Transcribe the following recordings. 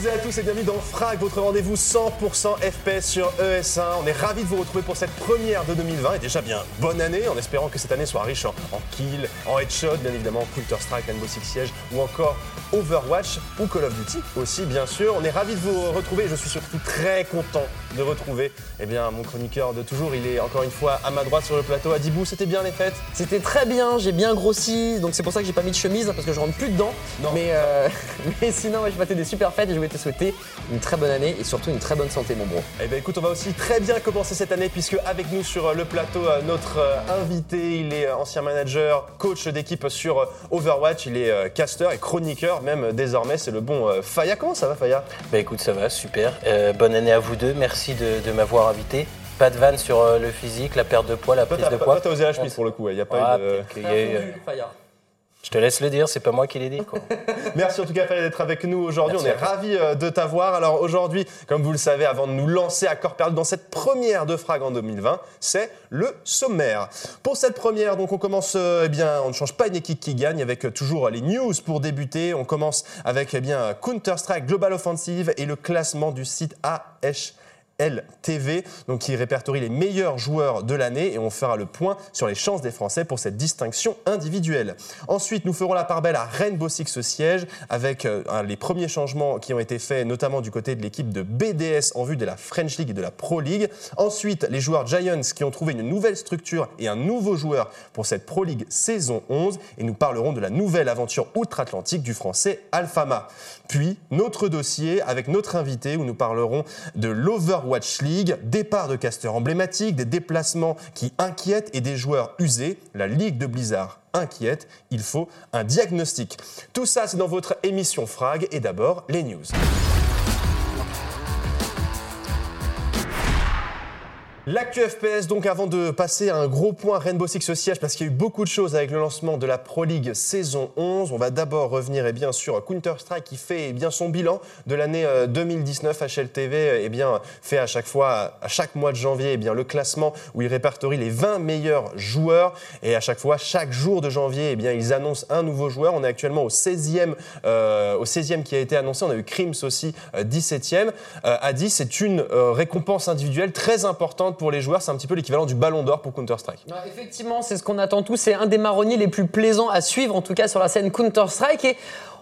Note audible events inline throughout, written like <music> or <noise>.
toutes et à tous et bienvenue dans Frag, votre rendez-vous 100% FPS sur ES1. On est ravis de vous retrouver pour cette première de 2020 et déjà bien bonne année en espérant que cette année soit riche en, en kill, en headshot, bien évidemment Counter-Strike, Rainbow Six Siege ou encore Overwatch ou Call of Duty aussi bien sûr. On est ravis de vous retrouver et je suis surtout très content de retrouver eh bien, mon chroniqueur de toujours. Il est encore une fois à ma droite sur le plateau. Adibou, c'était bien les fêtes? C'était très bien, j'ai bien grossi, donc c'est pour ça que j'ai pas mis de chemise parce que je rentre plus dedans. Non. Mais, euh, <laughs> mais sinon, ouais, passé des super fêtes et je voulais te souhaiter une très bonne année et surtout une très bonne santé, mon bro. Eh bien écoute, on va aussi très bien commencer cette année puisque avec nous sur euh, le plateau, euh, notre euh, invité, il est ancien manager, coach d'équipe sur Overwatch, il est caster et chroniqueur même désormais, c'est le bon Faya. Comment ça va Faya? Bah écoute, ça va, super. Euh, bonne année à vous deux, merci de, de m'avoir invité. Pas de vanne sur le physique, la perte de poids, la Toi prise de poids. toi, t'as osé la chemise pour le coup, il n'y a pas Ah, eu de... peut-être qu'il y a eu- Je te laisse le dire, c'est pas moi qui l'ai dit. Quoi. Merci en tout cas Faya d'être avec nous aujourd'hui, on est ravis euh, de t'avoir. Alors aujourd'hui, comme vous le savez, avant de nous lancer à corps perdu dans cette première de Frag en 2020, c'est le sommaire. Pour cette première, donc on commence, euh, eh bien, on ne change pas une équipe qui gagne avec euh, toujours les news pour débuter. On commence avec eh bien Counter-Strike Global Offensive et le classement du site AH. LTV, donc qui répertorie les meilleurs joueurs de l'année et on fera le point sur les chances des Français pour cette distinction individuelle. Ensuite, nous ferons la part belle à Rainbow Six Siege avec euh, les premiers changements qui ont été faits notamment du côté de l'équipe de BDS en vue de la French League et de la Pro League. Ensuite, les joueurs Giants qui ont trouvé une nouvelle structure et un nouveau joueur pour cette Pro League saison 11 et nous parlerons de la nouvelle aventure outre-Atlantique du français Alfama. Puis, notre dossier avec notre invité où nous parlerons de l'Overwatch League, départ de casteurs emblématiques, des déplacements qui inquiètent et des joueurs usés. La Ligue de Blizzard inquiète, il faut un diagnostic. Tout ça, c'est dans votre émission Frag et d'abord les news. L'actu FPS, donc avant de passer à un gros point Rainbow Six Siege, parce qu'il y a eu beaucoup de choses avec le lancement de la Pro League saison 11, on va d'abord revenir eh bien, sur Counter-Strike qui fait eh bien, son bilan de l'année euh, 2019. HLTV eh bien, fait à chaque fois, à chaque mois de janvier, eh bien, le classement où il répertorie les 20 meilleurs joueurs. Et à chaque fois, chaque jour de janvier, bien, ils annoncent un nouveau joueur. On est actuellement au 16e, euh, au 16e qui a été annoncé. On a eu Crims aussi, euh, 17e. Euh, Adi, c'est une euh, récompense individuelle très importante pour les joueurs. C'est un petit peu l'équivalent du ballon d'or pour Counter-Strike. Ouais, effectivement, c'est ce qu'on attend tous. C'est un des marronniers les plus plaisants à suivre, en tout cas sur la scène Counter-Strike. Et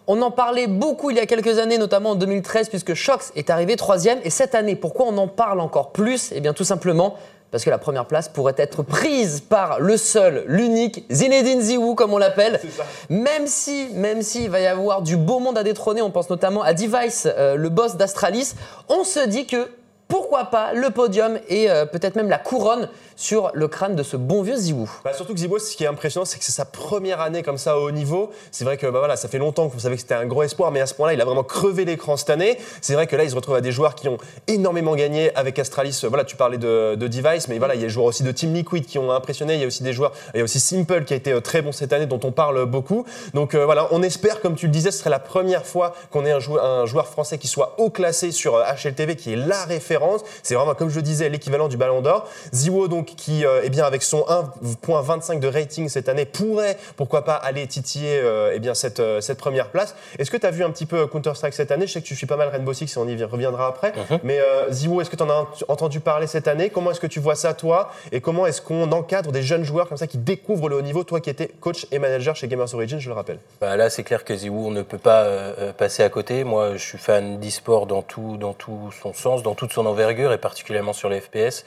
on en parlait beaucoup il y a quelques années, notamment en 2013, puisque Shox est arrivé troisième. Et cette année, pourquoi on en parle encore plus? Eh bien, tout simplement. Parce que la première place pourrait être prise par le seul, l'unique Zinedine Ziwu, comme on l'appelle. Même si, même s'il va y avoir du beau monde à détrôner, on pense notamment à Device, euh, le boss d'Astralis, on se dit que pourquoi pas le podium et euh, peut-être même la couronne sur le crâne de ce bon vieux Ziwu. Bah, surtout que Zibo, ce qui est impressionnant, c'est que c'est sa première année comme ça au haut niveau. C'est vrai que bah, voilà, ça fait longtemps qu'on savait que c'était un gros espoir, mais à ce point-là, il a vraiment crevé l'écran cette année. C'est vrai que là, il se retrouve à des joueurs qui ont énormément gagné avec Astralis. Voilà, tu parlais de, de Device, mais voilà, il y a des joueurs aussi de Team Liquid qui ont impressionné. Il y a aussi des joueurs, il y a aussi Simple qui a été euh, très bon cette année, dont on parle beaucoup. Donc euh, voilà, on espère, comme tu le disais, ce serait la première fois qu'on ait un joueur, français qui soit haut classé sur HLTV, qui est la référence. C'est vraiment, comme je le disais, l'équivalent du Ballon d'Or. Ziwo, donc, qui, euh, eh bien, avec son 1.25 de rating cette année, pourrait, pourquoi pas, aller titiller euh, eh bien, cette, euh, cette première place. Est-ce que tu as vu un petit peu Counter-Strike cette année? Je sais que tu suis pas mal Rainbow Six et on y reviendra après. Mais euh, Ziwo, est-ce que tu en as ent- entendu parler cette année? Comment est-ce que tu vois ça, toi? Et comment est-ce qu'on encadre des jeunes joueurs comme ça qui découvrent le haut niveau? Toi qui étais coach et manager chez Gamers Origin, je le rappelle. Bah, là, c'est clair que Ziwoo, on ne peut pas euh, euh, passer à côté. Moi, je suis fan d'e-sport dans tout, dans tout son sens, dans toute son envergure, et particulièrement sur les FPS.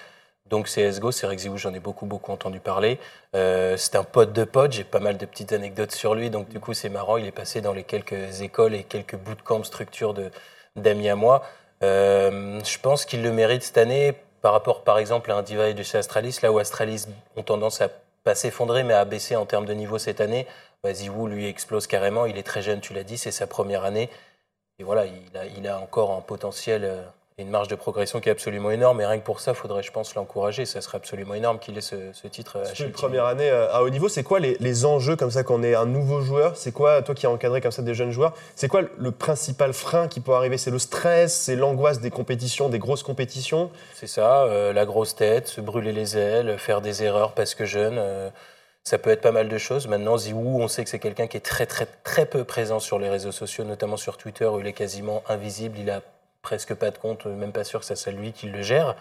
Donc CSGO, c'est Ziwoo, j'en ai beaucoup, beaucoup entendu parler. Euh, c'est un pote de pote, j'ai pas mal de petites anecdotes sur lui, donc du coup, c'est marrant. Il est passé dans les quelques écoles et quelques bootcamps structures d'amis à moi. Euh, je pense qu'il le mérite cette année par rapport, par exemple, à un Divide de chez Astralis, là où Astralis ont tendance à pas s'effondrer, mais à baisser en termes de niveau cette année. Bah, lui, explose carrément. Il est très jeune, tu l'as dit, c'est sa première année. Et voilà, il a, encore un potentiel euh, une marge de progression qui est absolument énorme. Et rien que pour ça, il faudrait, je pense, l'encourager. Ça serait absolument énorme qu'il ait ce, ce titre euh, C'est une première année euh, à haut niveau. C'est quoi les, les enjeux comme ça quand on est un nouveau joueur? C'est quoi, toi qui as encadré comme ça des jeunes joueurs, c'est quoi le principal frein qui peut arriver? C'est le stress, c'est l'angoisse des compétitions, des grosses compétitions? C'est ça, euh, la grosse tête, se brûler les ailes, faire des erreurs parce que jeune. euh, Ça peut être pas mal de choses. Maintenant, Ziwoo, on sait que c'est quelqu'un qui est très, très, très peu présent sur les réseaux sociaux, notamment sur Twitter, où il est quasiment invisible. Il a presque pas de compte, même pas sûr que ça soit lui qui le gère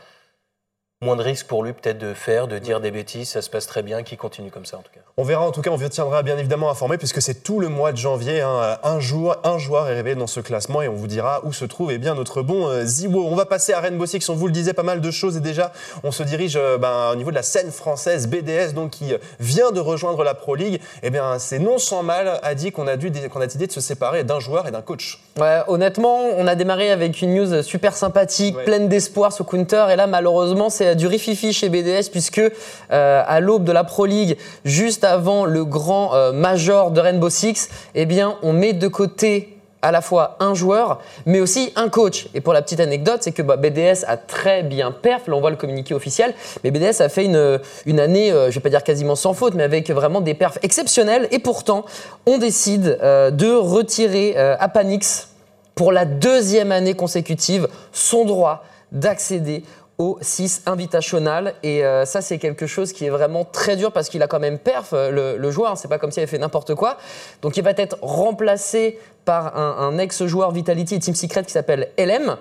moins de risques pour lui peut-être de faire, de dire des bêtises, ça se passe très bien, qu'il continue comme ça en tout cas. On verra en tout cas, on vous tiendra bien évidemment informé puisque c'est tout le mois de janvier, hein, un jour, un joueur est révélé dans ce classement et on vous dira où se trouve eh bien notre bon euh, Ziwo. On va passer à Rainbow Six, on vous le disait, pas mal de choses et déjà on se dirige euh, ben, au niveau de la scène française, BDS donc qui vient de rejoindre la Pro League. Eh bien c'est non sans mal a dit qu'on a, dû, qu'on a décidé de se séparer d'un joueur et d'un coach. Ouais, honnêtement, on a démarré avec une news super sympathique, pleine d'espoir sur Counter et là malheureusement c'est du rififi chez BDS puisque euh, à l'aube de la Pro League, juste avant le grand euh, major de Rainbow Six, eh on met de côté à la fois un joueur, mais aussi un coach. Et pour la petite anecdote, c'est que bah, BDS a très bien perf, là on voit le communiqué officiel, mais BDS a fait une, année, euh, je vais pas dire quasiment sans faute, mais avec vraiment des perfs exceptionnels. Et pourtant, on décide de retirer à Panix pour la deuxième année consécutive son droit d'accéder au 6 invitational. Et euh, ça, c'est quelque chose qui est vraiment très dur parce qu'il a quand même perf, euh, le, joueur. C'est pas comme s'il avait fait n'importe quoi. Donc, il va être remplacé par un, ex-joueur Vitality et Team Secret qui s'appelle LM.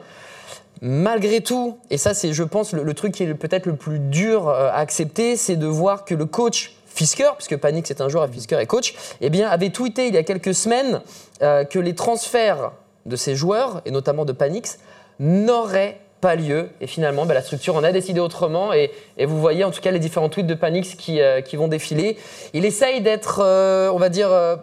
Malgré tout, et ça, c'est, je pense, le, truc qui est peut-être le plus dur euh, à accepter, c'est de voir que le coach Fisker, puisque Panic c'est un joueur et Fisker est coach, eh bien, avait tweeté il y a quelques semaines que les transferts de ces joueurs, et notamment de Panix, n'auraient pas lieu. Et finalement, bah, la structure en a décidé autrement. Et, vous voyez en tout cas les différents tweets de Panix qui, euh, qui vont défiler. Il essaye d'être, euh, on va dire, euh,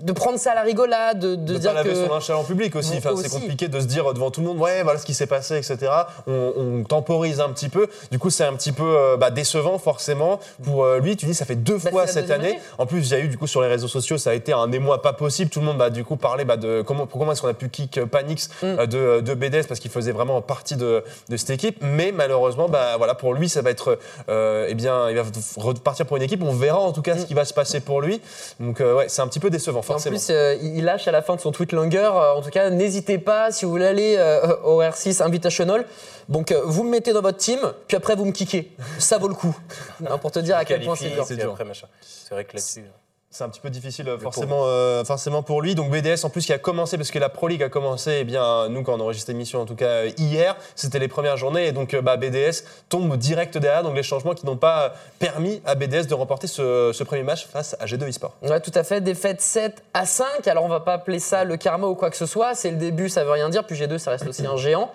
de prendre ça à la rigolade, de, de, de dire pas que son linge en public aussi. Enfin, c'est compliqué de se dire devant tout le monde, ouais, voilà ce qui s'est passé, etc. On, temporise un petit peu. Du coup, c'est un petit peu euh, bah, décevant forcément pour euh, lui. Tu dis, ça fait deux bah, fois cette année. En plus, il y a eu du coup sur les réseaux sociaux, ça a été un émoi pas possible. Tout le monde bah, du coup parlait bah, de comment, comment est-ce qu'on a pu kick euh, Panix mm. de, de BDS parce qu'il faisait vraiment partie de, de, cette équipe. Mais malheureusement, bah voilà, pour lui, ça va être, eh bien, il va repartir pour une équipe. On verra en tout cas ce mm. qui va se passer pour lui. Donc ouais, c'est un petit peu décevant forcément il lâche à la fin de son tweet longueur. Euh, en tout cas, n'hésitez pas si vous voulez aller euh, au R6 Invitational. Donc, euh, vous me mettez dans votre team, puis après, vous me kickez. Ça vaut le coup. <laughs> pour te dire à quel point c'est dur. C'est vrai que là-dessus. C'est un petit peu difficile forcément, euh, forcément pour lui. Donc BDS en plus qui a commencé, parce que la Pro League a commencé, eh bien, nous quand on enregistre l'émission en tout cas hier, c'était les premières journées, et donc bah, BDS tombe direct derrière, donc les changements qui n'ont pas permis à BDS de remporter ce, premier match face à G2 eSport. Ouais, tout à fait, défaite 7 à 5, alors on va pas appeler ça le karma ou quoi que ce soit, c'est le début, ça veut rien dire, puis G2 ça reste aussi un géant.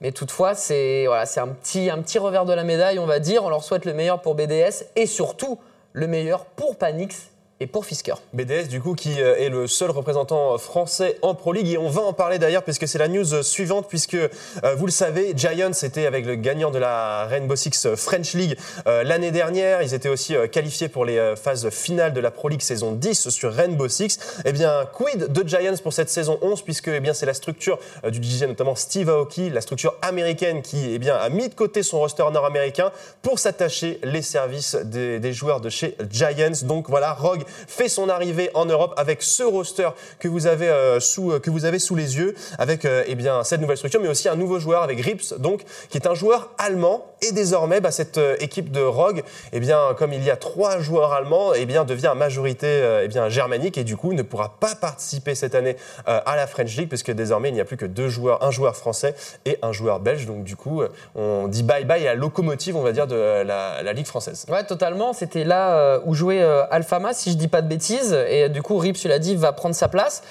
Mais toutefois, c'est voilà, un, petit, un petit revers de la médaille, on va dire. On leur souhaite le meilleur pour BDS et surtout le meilleur pour Panix pour Fisker. BDS, du coup, qui euh, est le seul représentant français en Pro League. Et on va en parler d'ailleurs, puisque c'est la news suivante, puisque euh, vous le savez, Giants était avec le gagnant de la Rainbow Six French League euh, l'année dernière. Ils étaient aussi qualifiés pour les phases finales de la Pro League saison 10 sur Rainbow Six. Eh bien, quid de Giants pour cette saison 11, puisque eh bien, c'est la structure du DJ, notamment Steve Aoki, la structure américaine qui eh bien, a mis de côté son roster nord-américain pour s'attacher les services des, des joueurs de chez Giants. Donc voilà, Rogue fait son arrivée en Europe avec ce roster que vous avez, euh, sous, euh, que vous avez sous les yeux, avec euh, eh bien, cette nouvelle structure, mais aussi un nouveau joueur avec Rips, donc, qui est un joueur allemand. Et désormais, bah, cette équipe de Rogue, eh bien, comme il y a trois joueurs allemands, eh bien, devient à majorité eh bien, germanique et du coup ne pourra pas participer cette année à la French League, puisque désormais il n'y a plus que deux joueurs, un joueur français et un joueur belge. Donc du coup, on dit bye bye à la locomotive, on va dire, de la, la Ligue française. Ouais, totalement. C'était là où jouait Alfama, si je dis pas de bêtises. Et du coup, Rips, tu l'as dit, va prendre sa place.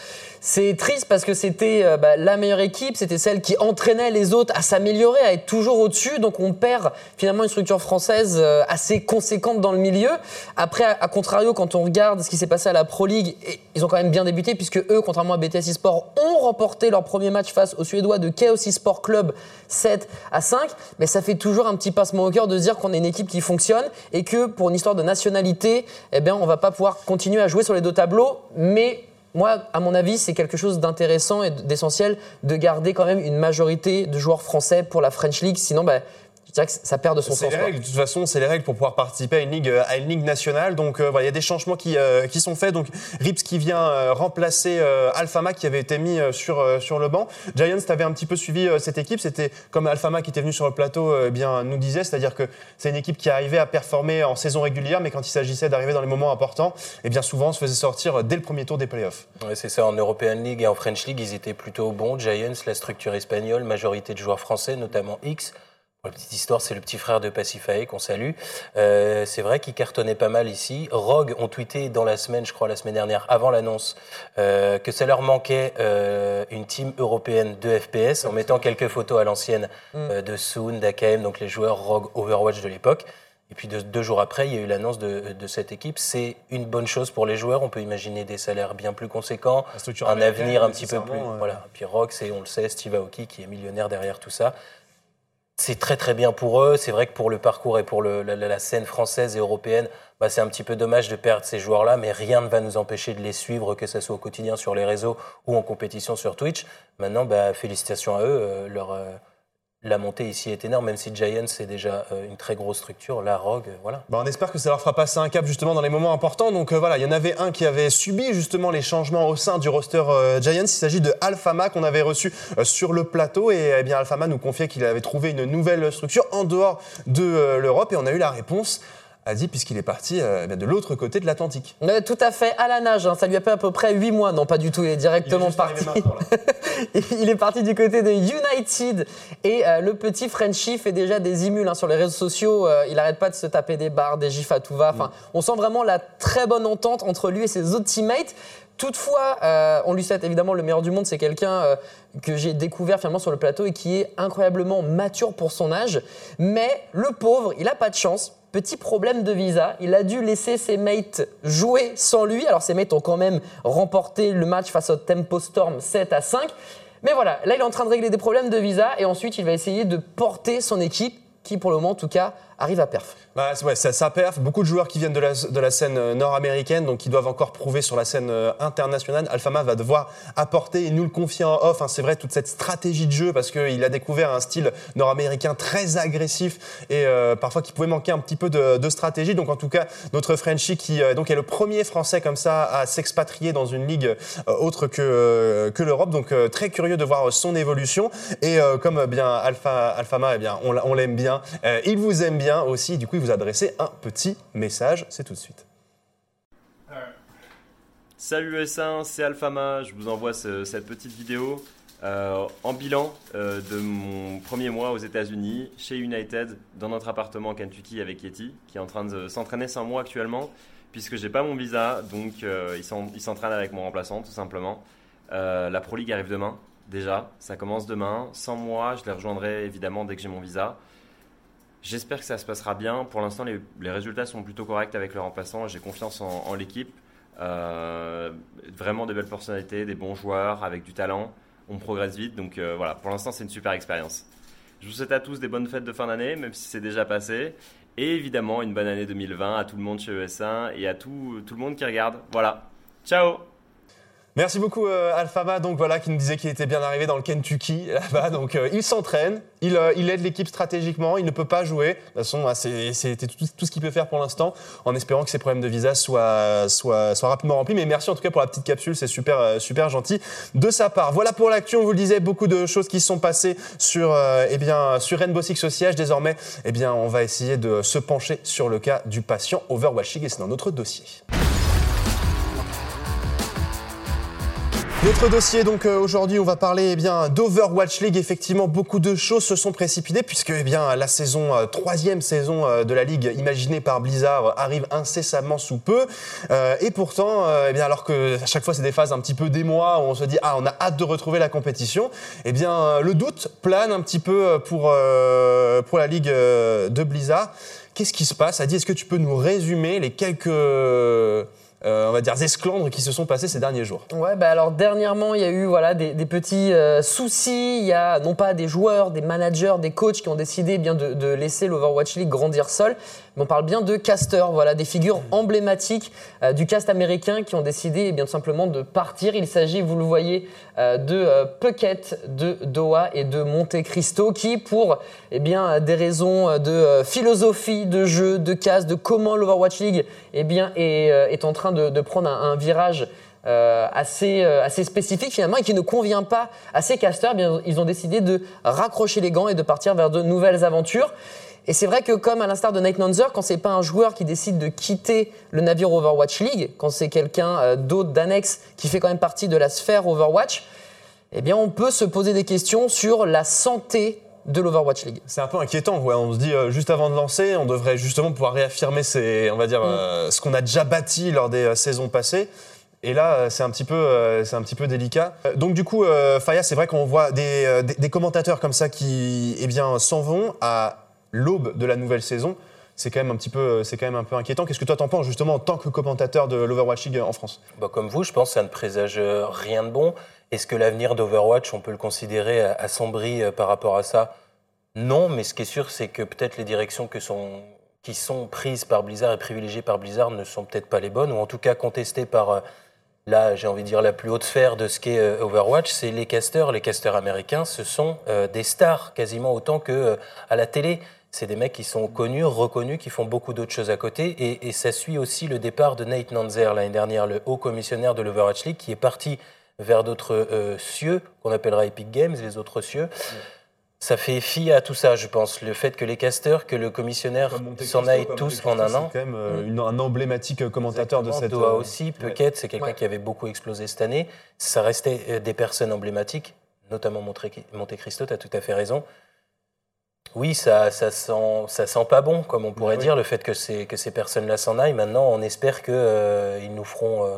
C'est triste parce que c'était euh, bah, la meilleure équipe, c'était celle qui entraînait les autres à s'améliorer, à être toujours au-dessus. Donc on perd finalement une structure française euh, assez conséquente dans le milieu. Après, à, contrario, quand on regarde ce qui s'est passé à la Pro League, ils ont quand même bien débuté puisque eux, contrairement à BTS eSport, ont remporté leur premier match face aux Suédois de Chaos eSport Club 7 à 5. Mais ça fait toujours un petit passement au cœur de se dire qu'on est une équipe qui fonctionne et que pour une histoire de nationalité, eh bien, on va pas pouvoir continuer à jouer sur les deux tableaux, mais moi, à mon avis, c'est quelque chose d'intéressant et d'essentiel de garder quand même une majorité de joueurs français pour la French League. Sinon, bah, dirais que ça perd de son C'est sens. les règles, de toute façon, c'est les règles pour pouvoir participer à une ligue, à une ligue nationale. Donc euh, voilà, il y a des changements qui, euh, qui sont faits. Donc Rips qui vient euh, remplacer euh, Alfama qui avait été mis euh, sur, euh, sur le banc. Giants, tu avais un petit peu suivi euh, cette équipe. C'était comme Alfama qui était venu sur le plateau euh, eh bien, nous disait, c'est-à-dire que c'est une équipe qui arrivait à performer en saison régulière, mais quand il s'agissait d'arriver dans les moments importants, eh bien souvent on se faisait sortir dès le premier tour des playoffs. Ouais, c'est ça, en European League et en French League, ils étaient plutôt bons. Giants, la structure espagnole, majorité de joueurs français, notamment X. La petite histoire, c'est le petit frère de Pacifae qu'on salue. Euh, c'est vrai qu'il cartonnait pas mal ici. Rogue ont tweeté dans la semaine, je crois la semaine dernière, avant l'annonce, euh, que ça leur manquait euh, une team européenne de FPS en mettant quelques photos à l'ancienne euh, de Soon, d'AKM, donc les joueurs Rogue Overwatch de l'époque. Et puis deux, deux jours après, il y a eu l'annonce de, de cette équipe. C'est une bonne chose pour les joueurs. On peut imaginer des salaires bien plus conséquents, un avenir un petit peu plus. Voilà. Puis Rock, c'est, on le sait, Steve Aoki qui est millionnaire derrière tout ça. C'est très très bien pour eux. C'est vrai que pour le parcours et pour la, scène française et européenne, bah, c'est un petit peu dommage de perdre ces joueurs-là, mais rien ne va nous empêcher de les suivre, que ce soit au quotidien sur les réseaux ou en compétition sur Twitch. Maintenant, bah, félicitations à eux. euh, euh, la montée ici est énorme, même si Giants c'est déjà euh, une très grosse structure. La Rogue, euh, voilà. Bah, on espère que ça leur fera passer un cap justement dans les moments importants. Donc euh, voilà, il y en avait un qui avait subi justement les changements au sein du roster Giants. Il s'agit de Alfama qu'on avait reçu sur le plateau et eh bien Alfama nous confiait qu'il avait trouvé une nouvelle structure en dehors de l'Europe et on a eu la réponse. A dit puisqu'il est parti euh, eh de l'autre côté de l'Atlantique. Tout à fait, à la nage. hein. Ça lui a pris à peu près 8 mois. Non, pas du tout. Il est directement parti. <laughs> Il est parti du côté de United et euh, le petit Frenchie fait déjà des émules hein, sur les réseaux sociaux. Euh, il arrête pas de se taper des barres, des gifs à tout va. Enfin, on sent vraiment la très bonne entente entre lui et ses autres teammates. Toutefois, euh, on lui souhaite évidemment le meilleur du monde. C'est quelqu'un euh, que j'ai découvert finalement sur le plateau et qui est incroyablement mature pour son âge. Mais le pauvre, il a pas de chance. Petit problème de visa, il a dû laisser ses mates jouer sans lui. Alors ses mates ont quand même remporté le match face au Tempo Storm 7 à 5. Mais voilà, là il est en train de régler des problèmes de visa et ensuite il va essayer de porter son équipe qui pour le moment en tout cas arrive à perf. Bah, ouais, ça, perf. Beaucoup de joueurs qui viennent de la, de la scène euh, nord-américaine, donc qui doivent encore prouver sur la scène euh, internationale. Alfama va devoir apporter, il nous le confie en off, hein, c'est vrai, toute cette stratégie de jeu, parce qu'il a découvert un style nord-américain très agressif et euh, parfois qui pouvait manquer un petit peu de, stratégie. Donc en tout cas, notre Frenchie qui donc est le premier Français comme ça à s'expatrier dans une ligue autre que, que l'Europe. Donc très curieux de voir son évolution. Et comme bien eh bien, on, l'a- on l'aime bien, il vous aime bien aussi. Du coup, il vous a adressé un petit message. C'est tout de suite. Salut S1, c'est Alphama, je vous envoie ce- cette petite vidéo euh, en bilan euh, de mon premier mois aux États-Unis, chez United, dans notre appartement en Kentucky avec Yeti, qui est en train de s'entraîner sans moi actuellement, puisque j'ai pas mon visa, donc euh, il s'entraîne avec mon remplaçant tout simplement. Euh, la Pro League arrive demain, déjà, ça commence demain. Sans moi, je les rejoindrai évidemment dès que j'ai mon visa. J'espère que ça se passera bien. Pour l'instant, les, résultats sont plutôt corrects avec le remplaçant. J'ai confiance en, en l'équipe. Euh, vraiment de belles personnalités, des bons joueurs avec du talent. On progresse vite. Donc euh, voilà, pour l'instant, c'est une super expérience. Je vous souhaite à tous des bonnes fêtes de fin d'année, même si c'est déjà passé. Et évidemment, une bonne année 2020 à tout le monde chez ES1 et à tout, tout le monde qui regarde. Voilà. Ciao Merci beaucoup euh, Alphama, donc voilà, qui nous disait qu'il était bien arrivé dans le Kentucky <laughs> là-bas. Donc euh, il s'entraîne, il, euh, il aide l'équipe stratégiquement, il ne peut pas jouer. De toute façon, ah, c'est tout, tout ce qu'il peut faire pour l'instant, en espérant que ses problèmes de visa soient, soient, soient rapidement remplis. Mais merci en tout cas pour la petite capsule, c'est super, euh, super gentil de sa part. Voilà pour l'actu, on vous le disait, beaucoup de choses qui se sont passées sur, euh, eh bien, sur Rainbow Six siège. Désormais, eh bien, on va essayer de se pencher sur le cas du patient Overwatching et c'est dans notre dossier. Notre dossier, donc euh, aujourd'hui, on va parler eh bien d'Overwatch League. Effectivement, beaucoup de choses se sont précipitées puisque eh bien la saison euh, troisième saison euh, de la ligue imaginée par Blizzard arrive incessamment sous peu. Euh, et pourtant, euh, eh bien alors que à chaque fois c'est des phases un petit peu des mois où on se dit ah on a hâte de retrouver la compétition, eh bien le doute plane un petit peu pour pour la ligue de Blizzard. Qu'est-ce qui se passe Adi, est-ce que tu peux nous résumer les quelques on va dire, esclandres qui se sont passés ces derniers jours. Ouais, bah alors dernièrement, il y a eu voilà, des, petits euh, soucis. Il y a non pas des joueurs, des managers, des coachs qui ont décidé eh bien de laisser l'Overwatch League grandir seul, on parle bien de casters, voilà, des figures emblématiques euh, du cast américain qui ont décidé eh bien, tout simplement de partir. Il s'agit, vous le voyez, euh, de euh, Puckett, de Doha et de Monte Cristo qui, pour eh bien, des raisons de philosophie, de jeu, de casse, de comment l'Overwatch League eh bien, est, en train de, prendre un, virage assez, assez spécifique finalement et qui ne convient pas à ces casters, eh bien, ils ont décidé de raccrocher les gants et de partir vers de nouvelles aventures. Et c'est vrai que comme à l'instar de Night Nanzer, quand c'est pas un joueur qui décide de quitter le navire Overwatch League, quand c'est quelqu'un euh, d'autre d'annexe qui fait quand même partie de la sphère Overwatch, eh bien on peut se poser des questions sur la santé de l'Overwatch League. C'est un peu inquiétant, ouais. On se dit euh, juste avant de lancer, on devrait justement pouvoir réaffirmer ces, on va dire, euh, ce qu'on a déjà bâti lors des euh, saisons passées. Et là, c'est un petit peu, c'est un petit peu délicat. Donc du coup, Faya, c'est vrai qu'on voit des, des, des commentateurs comme ça qui, eh bien, s'en vont à l'aube de la nouvelle saison. C'est quand même un petit peu, euh, c'est quand même un peu inquiétant. Qu'est-ce que toi t'en penses justement en tant que commentateur de l'Overwatch League en France? Bah, comme vous, je pense que ça ne présage euh, rien de bon. Est-ce que l'avenir d'Overwatch, on peut le considérer euh, assombri par rapport à ça? Non, mais ce qui est sûr, c'est que peut-être les directions qui sont prises par Blizzard et privilégiées par Blizzard ne sont peut-être pas les bonnes, ou en tout cas contestées par, là, j'ai envie de dire, la plus haute sphère de ce qu'est Overwatch, c'est les casters. Les casters américains, ce sont des stars, quasiment autant que à la télé. C'est des mecs qui sont connus, reconnus, qui font beaucoup d'autres choses à côté. Et, et ça suit aussi le départ de Nate Nanzer l'année dernière, le haut commissionnaire de l'Overwatch League, qui est parti vers d'autres euh, cieux, qu'on appellera Epic Games, les autres cieux. Ça fait fi à tout ça, je pense. Le fait que les casters, que le commissionnaire s'en aille tous en un an. C'est quand même euh, une- un emblématique commentateur de cette. Doha euh, aussi, Puckett, c'est quelqu'un Ouais. qui avait beaucoup explosé cette année. Ça restait des personnes emblématiques, notamment Monte Cristo, tu as tout à fait raison. Oui, ça, ça, sent, ça sent pas bon, comme on pourrait Oui. dire, le fait que ces, que ces personnes-là s'en aillent. Maintenant, on espère qu'ils nous feront. euh,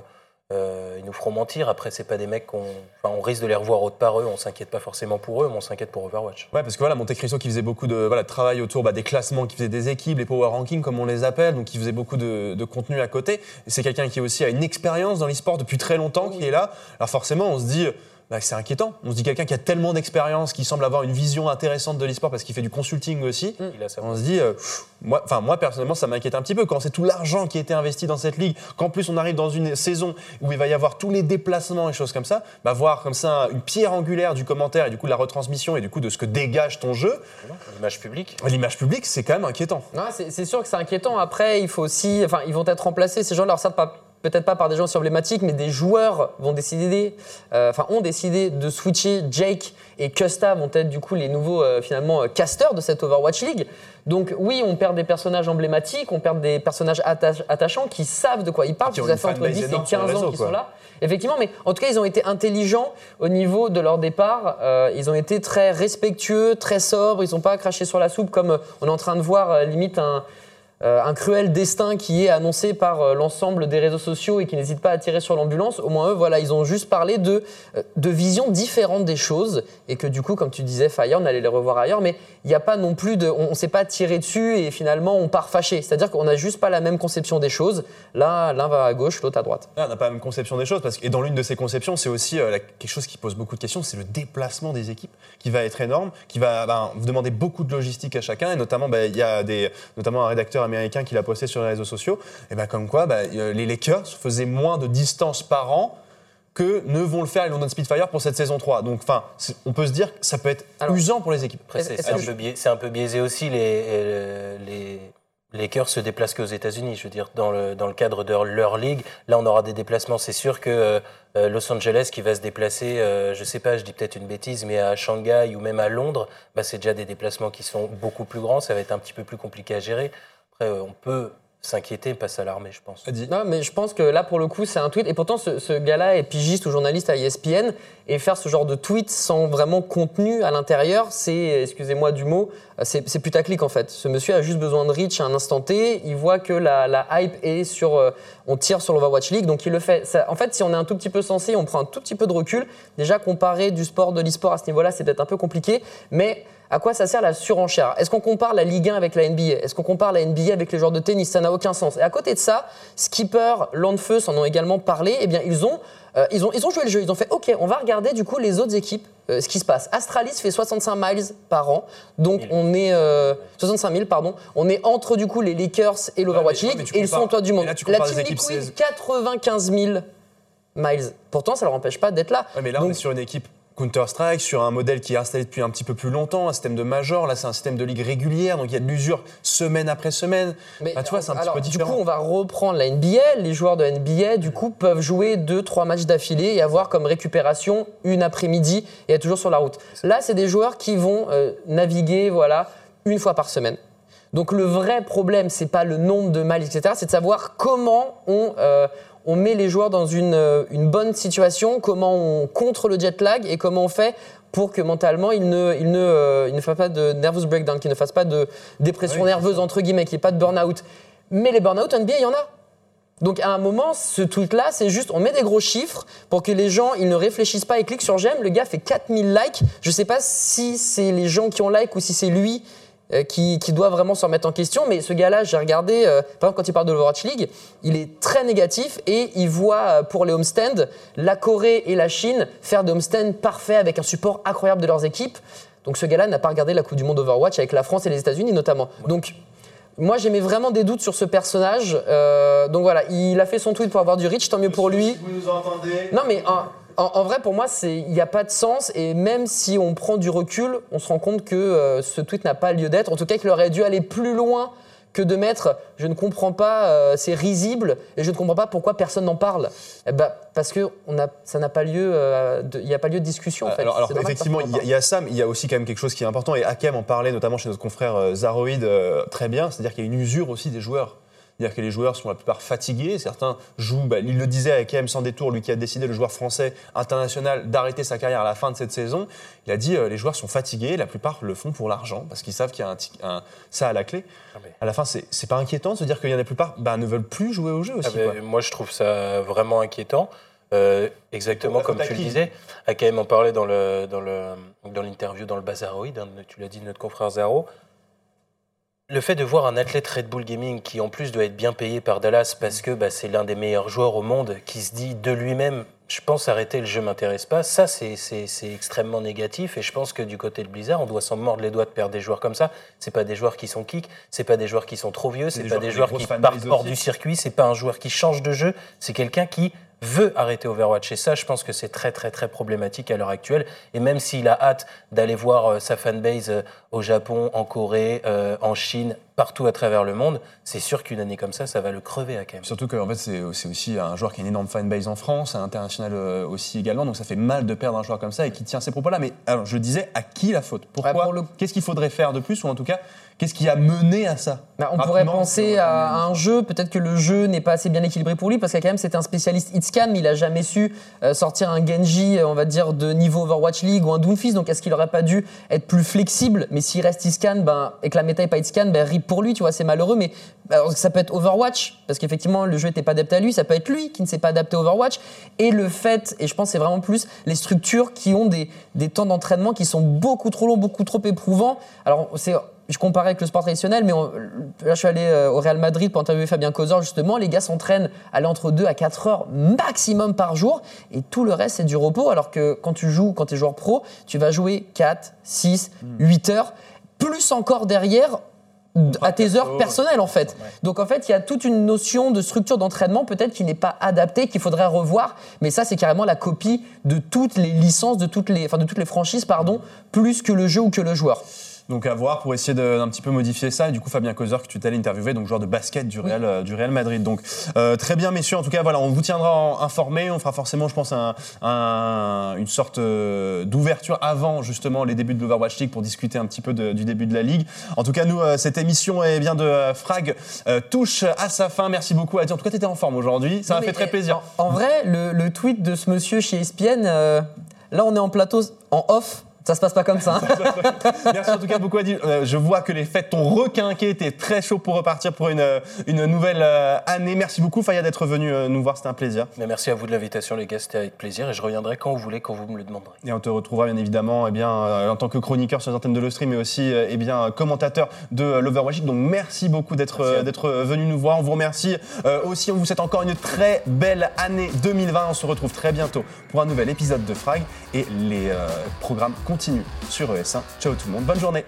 euh, ils nous feront mentir. Après, c'est pas des mecs qu'on. Enfin, on risque de les revoir autre part eux. On s'inquiète pas forcément pour eux, mais on s'inquiète pour Overwatch. Ouais, parce que voilà, Monte Cristo qui faisait beaucoup de, voilà, de travail autour bah, des classements, qui faisait des équipes, les power rankings comme on les appelle, donc qui faisait beaucoup de, de contenu à côté. C'est quelqu'un qui aussi a une expérience dans l'e-sport depuis très longtemps, qui est là. Alors forcément, on se dit, bah, c'est inquiétant. On se dit quelqu'un qui a tellement d'expérience, qui semble avoir une vision intéressante de l'e-sport parce qu'il fait du consulting aussi. Il a On se dit, euh, pff, moi, enfin moi personnellement, ça m'inquiète un petit peu quand c'est tout l'argent qui a été investi dans cette ligue, qu'en plus on arrive dans une saison où il va y avoir tous les déplacements et choses comme ça, bah voir comme ça une pierre angulaire du commentaire et du coup de la retransmission et du coup de ce que dégage ton jeu, L'image publique. l'image publique, c'est quand même inquiétant. C'est sûr que c'est inquiétant. Après, il faut aussi, enfin, ils vont être remplacés. Ces gens-là, certes pas peut-être pas par des gens aussi emblématiques, mais des joueurs vont décider, euh, enfin, ont décidé de switcher. Jake et Custa vont être du coup les nouveaux euh, finalement euh, casters de cette Overwatch League. Donc oui, on perd des personnages emblématiques, on perd des personnages atta- attachants qui savent de quoi ils parlent. Qui une fait entre fanbase 10 et énorme 15 sur les ans quoi. sont là. Effectivement, mais en tout cas, ils ont été intelligents au niveau de leur départ. Euh, ils ont été très respectueux, très sobres. Ils n'ont pas craché sur la soupe comme on est en train de voir limite un, euh, un cruel destin qui est annoncé par euh, l'ensemble des réseaux sociaux et qui n'hésite pas à tirer sur l'ambulance. Au moins, eux, voilà, ils ont juste parlé de, euh, de visions différentes des choses et que du coup, comme tu disais, Faya, on allait les revoir ailleurs, mais il n'y a pas non plus de. On ne s'est pas tiré dessus et finalement, on part fâché. C'est-à-dire qu'on n'a juste pas la même conception des choses. Là, l'un va à gauche, l'autre à droite. On n'a pas la même conception des choses parce que et dans l'une de ces conceptions, c'est aussi quelque chose qui pose beaucoup de questions, c'est le déplacement des équipes qui va être énorme, qui va ben, demander beaucoup de logistique à chacun et notamment ben, il y a des notamment un rédacteur américain qui l'a posté sur les réseaux sociaux et ben comme quoi ben, euh, les Lakers faisaient moins de distance par an que ne vont le faire les London Spitfire pour cette saison 3. Donc enfin, on peut se dire que ça peut être Alors- usant pour les équipes. C'est un, peu un biaisé aussi. Les, les, les Lakers se déplacent qu'aux États-Unis. Je veux dire, dans le, dans le cadre de leur ligue, là, on aura des déplacements. C'est sûr que euh, euh, Los Angeles qui va se déplacer, euh, je sais pas, je dis peut-être une bêtise, mais à Shanghai ou même à Londres, bah, c'est déjà des déplacements qui sont beaucoup plus grands. Ça va être un petit peu plus compliqué à gérer. Après, euh, on peut s'inquiéter, pas s'alarmer, je pense. Non, mais je pense que là, pour le coup, c'est un tweet. Et pourtant, ce, gars-là est pigiste ou journaliste à ESPN. Et faire ce genre de tweet sans vraiment contenu à l'intérieur, c'est, excusez-moi du mot, c'est putaclic en fait. Ce monsieur a juste besoin de reach à un instant T. Il voit que la, hype est sur. euh, on tire sur l'Overwatch League, donc il le fait. En fait, si on est un tout petit peu sensé, on prend un tout petit peu de recul. Déjà, comparer du sport, de l'e-sport à ce niveau-là, c'est peut-être un peu compliqué. Mais à quoi ça sert la surenchère? Est-ce qu'on compare la Ligue 1 avec la NBA Est-ce qu'on compare la NBA avec les joueurs de tennis? Ça n'a aucun sens. Et à côté de ça, Skipper, Landfeu s'en ont également parlé. Eh bien, ils ont, euh, ils, ont, ils ont joué le jeu. Ils ont fait OK, on va regarder du coup les autres équipes, euh, ce qui se passe. Astralis fait 65 miles par an. Donc, on est. euh, 65 000, pardon. On est entre du coup les Lakers et l'Overwatch ouais, League. et ils sont au toit du monde. là, la Team Liquid, 16. 95 000 miles. Pourtant, ça leur empêche pas d'être là. Ouais, mais là, on est sur une équipe Counter-Strike, sur un modèle qui est installé depuis un petit peu plus longtemps, un système de major. Là, c'est un système de ligue régulière, donc il y a de l'usure semaine après semaine. Mais Bah, tu vois, c'est un petit peu différent. Du coup, on va reprendre la NBA. Les joueurs de NBA, du coup, peuvent jouer deux, trois matchs d'affilée et avoir comme récupération une après-midi et être toujours sur la route. Là, c'est des joueurs qui vont euh, naviguer, voilà, une fois par semaine. Donc le vrai problème, c'est pas le nombre de miles, etc. C'est de savoir comment on, euh, on met les joueurs dans une, euh, une bonne situation, comment on contre le jet lag et comment on fait pour que mentalement ils ne, ne, euh, ne pas de nervous breakdown, qu'ils ne fassent pas de dépression Oui, nerveuse entre guillemets, qu'il n'y ait pas de burn-out. Mais les burn-out NBA, il y en a. Donc à un moment, ce tweet-là, c'est juste, on met des gros chiffres pour que les gens, ils ne réfléchissent pas et cliquent sur j'aime. Le gars fait 4000 likes. Je sais pas si c'est les gens qui ont like ou si c'est lui qui, qui doit vraiment se remettre en question. Mais ce gars-là, j'ai regardé, euh, par exemple, quand il parle de l'Overwatch League, il est très négatif et il voit euh, pour les homestands la Corée et la Chine faire des homestands parfaits avec un support incroyable de leurs équipes. Donc ce gars-là n'a pas regardé la Coupe du Monde Overwatch avec la France et les États-Unis notamment. Donc moi, j'aimais vraiment des doutes sur ce personnage. Euh, donc voilà, il a fait son tweet pour avoir du reach, tant mieux pour lui. vous nous entendez, Non, mais en- en vrai, pour moi, c'est- il n'y a pas de sens. Et même si on prend du recul, on se rend compte que euh, ce tweet n'a pas lieu d'être. En tout cas, qu'il aurait dû aller plus loin que de mettre je ne comprends pas, euh, c'est risible, et je ne comprends pas pourquoi personne n'en parle. Eh ben, parce que on a, ça n'a pas lieu, euh, il n'y a pas lieu de discussion en fait. Alors, effectivement, il y, a- il y a ça, mais il y a aussi quand même quelque chose qui est important, et Hakem en parlait notamment chez notre confrère euh, Zaroid euh, très bien, c'est-à-dire qu'il y a une usure aussi des joueurs. C'est-à-dire que les joueurs sont la plupart fatigués, certains jouent, bah, il le disait Hakem sans détour, lui qui a décidé, le joueur français international, d'arrêter sa carrière à la fin de cette saison, il a dit euh, les joueurs sont fatigués, la plupart le font pour l'argent, parce qu'ils savent qu'il y a un, ça à la clé. Ah, mais- À la fin, c'est c'est pas inquiétant de se dire qu'il y en a la plupart bah, ne veulent plus jouer au jeu aussi. Ah quoi. moi, je trouve ça vraiment inquiétant. Euh, exactement comme tu le disais. AKM en parlait dans le dans le dans l'interview dans le Bazaroid. hein, tu l'as dit, notre confrère Zaro. Le fait de voir un athlète Red Bull Gaming qui en plus doit être bien payé par Dallas parce que bah, c'est l'un des meilleurs joueurs au monde qui se dit de lui-même je pense arrêter le jeu m'intéresse pas, ça c'est- c'est c'est extrêmement négatif et je pense que du côté de Blizzard on doit s'en mordre les doigts de perdre des joueurs comme ça. C'est pas des joueurs qui sont kick, c'est pas des joueurs qui sont trop vieux, c'est des pas joueurs des qui joueurs des qui grosses partent hors du circuit, c'est pas un joueur qui change de jeu, c'est quelqu'un qui veut arrêter Overwatch. Et ça, je pense que c'est très, très, très problématique à l'heure actuelle. Et même s'il a hâte d'aller voir euh, sa fanbase euh, au Japon, en Corée, euh, en Chine, partout à travers le monde, c'est sûr qu'une année comme ça, ça va le crever à quand même. Surtout qu'en fait, c'est aussi un joueur qui a une énorme fanbase en France, à l'international aussi également, donc ça fait mal de perdre un joueur comme ça et qui tient ces propos-là. Mais alors, je disais, à qui la faute? Pourquoi? Ouais, pour le- Qu'est-ce qu'il faudrait faire de plus Ou en tout cas, qu'est-ce qui a mené à ça? Bah, on Rapidement, pourrait penser à un jeu, peut-être que le jeu n'est pas assez bien équilibré pour lui, parce que quand même c'est un spécialiste mais il a jamais su euh, sortir un Genji, euh, on va dire, de niveau Overwatch League ou un Doomfist, donc est-ce qu'il aurait pas dû être plus flexible? Mais s'il reste hitscan, ben, et que la méta est pas hitscan, ben, rip pour lui, tu vois, c'est malheureux, mais ça peut être Overwatch, parce qu'effectivement le jeu n'était pas adapté à lui, ça peut être lui qui ne s'est pas adapté à Overwatch, et le fait, et je pense c'est vraiment plus les structures qui ont des, des temps d'entraînement qui sont beaucoup trop longs, beaucoup trop éprouvants. Alors c'est je comparais avec le sport traditionnel, mais on- là, je suis allé euh, au Real Madrid pour interviewer Fabien Causor, justement. Les gars s'entraînent aller entre 2 à 4 heures maximum par jour, et tout le reste, c'est du repos. Alors que quand tu joues, quand tu es joueur pro, tu vas jouer 4, 6, 8 heures, plus encore derrière à tes heures personnelles en fait. Donc en fait, il y a toute une notion de structure d'entraînement peut-être qui n'est pas adaptée, qu'il faudrait revoir. Mais ça, c'est carrément la copie de toutes les licences, de toutes les, enfin de toutes les franchises, pardon, plus que le jeu ou que le joueur. Donc à voir pour essayer d'un petit peu modifier ça. Et du coup, Fabien Causeur, que tu t'es allé interviewer, donc joueur de basket du Real, euh, du Real Madrid. Donc euh, très bien, messieurs. En tout cas, voilà, on vous tiendra en- informés. On fera forcément, je pense, un- un- une sorte euh, d'ouverture avant justement les débuts de l'Overwatch League pour discuter un petit peu de- du début de la ligue. En tout cas, nous, cette émission eh bien de Frag euh, touche à sa fin. Merci beaucoup, Adi. En tout cas, tu étais en forme aujourd'hui. Ça m'a fait très plaisir. En, en vrai, le, le tweet de ce monsieur chez ESPN, euh, là on est en plateau en off. Ça se passe pas comme ça. hein. <laughs> Merci en tout cas beaucoup Adil. Euh, je vois que les fêtes t'ont requinqué, t'es très chaud pour repartir pour une, euh, une nouvelle euh, année. Merci beaucoup Faya d'être venu euh, nous voir, c'était un plaisir. Mais merci à vous de l'invitation, les gars, c'était avec plaisir. Et je reviendrai quand vous voulez, quand vous me le demanderez. Et on te retrouvera bien évidemment eh bien, euh, en tant que chroniqueur sur les antennes de le stream, mais aussi euh, eh bien, commentateur de l'Overwatch. Donc merci beaucoup d'être d'être venu nous voir. On vous remercie euh, aussi. On vous souhaite encore une très belle année 2020. On se retrouve très bientôt pour un nouvel épisode de Frag. Et les euh, programmes continuent sur ES1. Ciao tout le monde. Bonne journée.